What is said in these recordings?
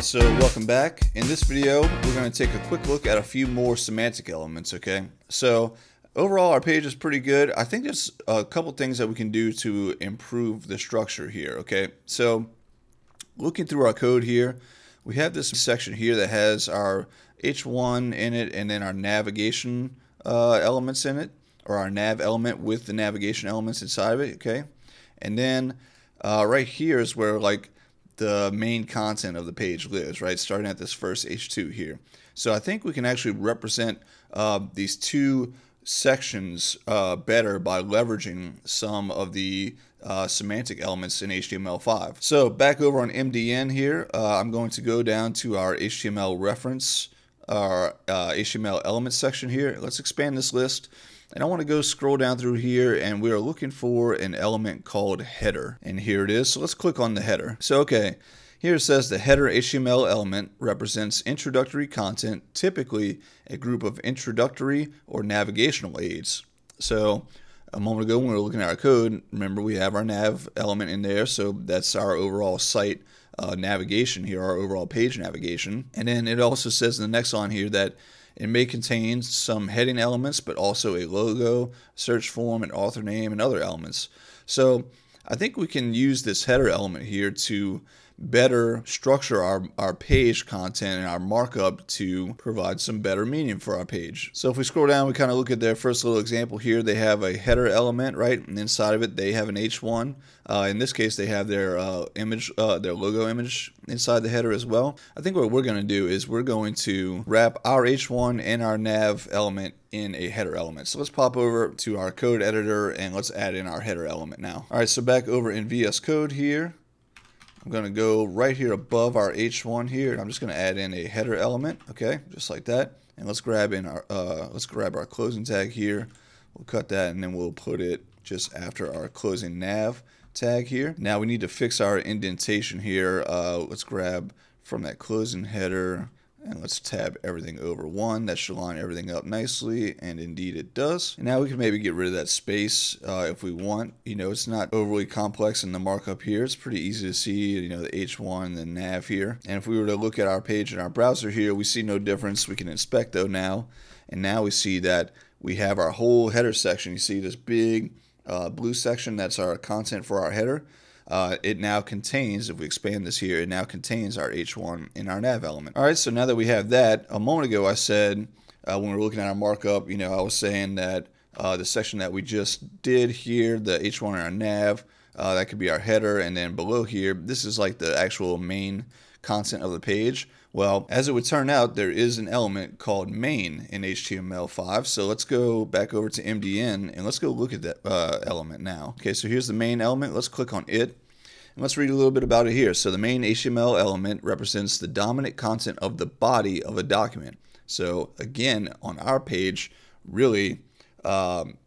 So welcome back. In this video, we're going to take a quick look at a few more semantic elements, okay? So, overall, our page is pretty good. I think there's a couple things that we can do to improve the structure here, okay? So, looking through our code here, we have this section here that has our H1 in it and then our navigation uh, elements in it, or our nav element with the navigation elements inside of it, okay? And then uh, right here is where, like, the main content of the page lives, right? Starting at this first H2 here. So I think we can actually represent uh, these two sections uh, better by leveraging some of the uh, semantic elements in HTML5. So back over on MDN here, uh, I'm going to go down to our HTML reference, our HTML element section here. Let's expand this list. And I want to go scroll down through here and we are looking for an element called header. And here it is. So let's click on the header. So, okay, here it says the header HTML element represents introductory content, typically a group of introductory or navigational aids. So a moment ago when we were looking at our code, remember we have our nav element in there. So that's our overall site uh, navigation here, our overall page navigation. And then it also says in the next line here that it may contain some heading elements, but also a logo, search form, an author name, and other elements. So I think we can use this header element here to better structure our, our page content and our markup to provide some better meaning for our page. So if we scroll down, we kind of look at their first little example here. They have a header element, right? And inside of it, they have an H1. Uh, in this case, they have their uh, image, uh, their logo image inside the header as well. I think what we're going to do is we're going to wrap our H1 and our nav element in a header element. So let's pop over to our code editor and let's add in our header element now. All right, so back over in VS Code here, I'm going to go right here above our H1 here, I'm just going to add in a header element, okay, just like that. And let's grab in our uh, let's grab our closing tag here. We'll cut that, and then we'll put it just after our closing nav tag here. Now we need to fix our indentation here. Uh, let's grab from that closing header and let's tab everything over one. That should line everything up nicely, and indeed it does. And now we can maybe get rid of that space uh, if we want. You know, it's not overly complex in the markup here. It's pretty easy to see, you know, the H1 and the nav here. And if we were to look at our page in our browser here, we see no difference. We can inspect though now, and now we see that we have our whole header section. You see this big uh, blue section, that's our content for our header uh, it now contains, if we expand this here, it now contains our H1 in our nav element. All right, so now that we have that, a moment ago I said, uh, when we were looking at our markup, you know, I was saying that uh, the section that we just did here, the H1 in our nav, uh, that could be our header, and then below here, this is like the actual main content of the page. Well, as it would turn out, there is an element called main in HTML5. So let's go back over to MDN and let's go look at that uh, element now. Okay, so here's the main element. Let's click on it. And let's read a little bit about it here. So the main HTML element represents the dominant content of the body of a document. So again, on our page, really, um,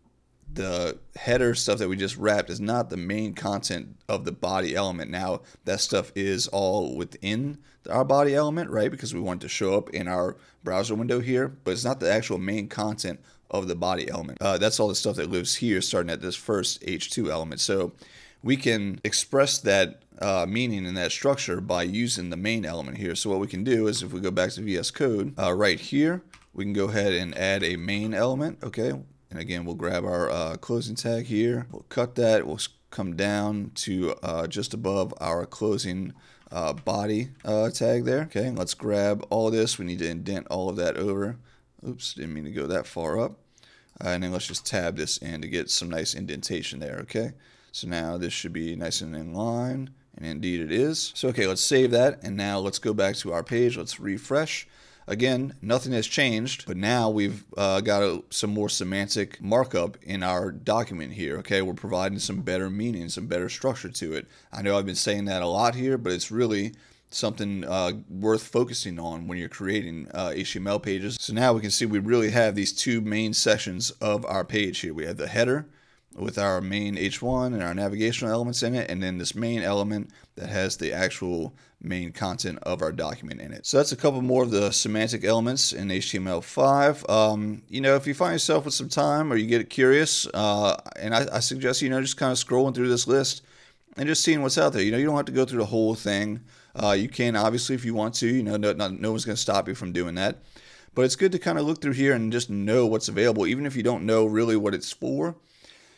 the header stuff that we just wrapped is not the main content of the body element. Now, that stuff is all within our body element, right? Because we want to show up in our browser window here, but it's not the actual main content of the body element. Uh, that's all the stuff that lives here starting at this first H2 element. So we can express that uh, meaning in that structure by using the main element here. So what we can do is if we go back to VS Code, uh, right here, we can go ahead and add a main element, okay? And again, we'll grab our uh, closing tag here. We'll cut that. We'll come down to uh, just above our closing uh, body uh, tag there. Okay, let's grab all this. We need to indent all of that over. Oops, didn't mean to go that far up. Uh, and then let's just tab this in to get some nice indentation there, okay? So now this should be nice and in line, and indeed it is. So okay, let's save that, and now let's go back to our page. Let's refresh. Again, nothing has changed, but now we've uh, got a, some more semantic markup in our document here. Okay, we're providing some better meaning, some better structure to it. I know I've been saying that a lot here, but it's really something uh, worth focusing on when you're creating uh, HTML pages. So now we can see we really have these two main sections of our page here. We have the header, with our main H1 and our navigational elements in it, and then this main element that has the actual main content of our document in it. So that's a couple more of the semantic elements in HTML5. Um, you know, if you find yourself with some time or you get curious, uh, and I, I suggest, you know, just kind of scrolling through this list and just seeing what's out there. You know, you don't have to go through the whole thing. Uh, you can obviously if you want to. You know, no, no, no one's going to stop you from doing that. But it's good to kind of look through here and just know what's available, even if you don't know really what it's for.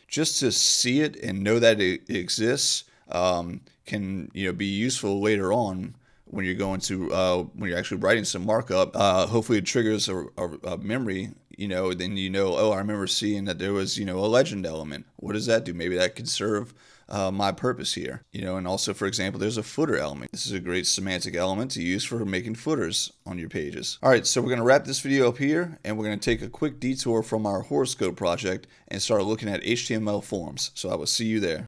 Just to see it and know that it exists um, can you know be useful later on when you're going to uh, when you're actually writing some markup. Uh, hopefully, it triggers a, a, a, memory. You know, then you know. Oh, I remember seeing that there was you know a legend element. What does that do? Maybe that could serve uh, my purpose here. You know, and also for example, there's a footer element. This is a great semantic element to use for making footers on your pages. All right, so we're going to wrap this video up here, and we're going to take a quick detour from our horoscope project and start looking at HTML forms. So I will see you there.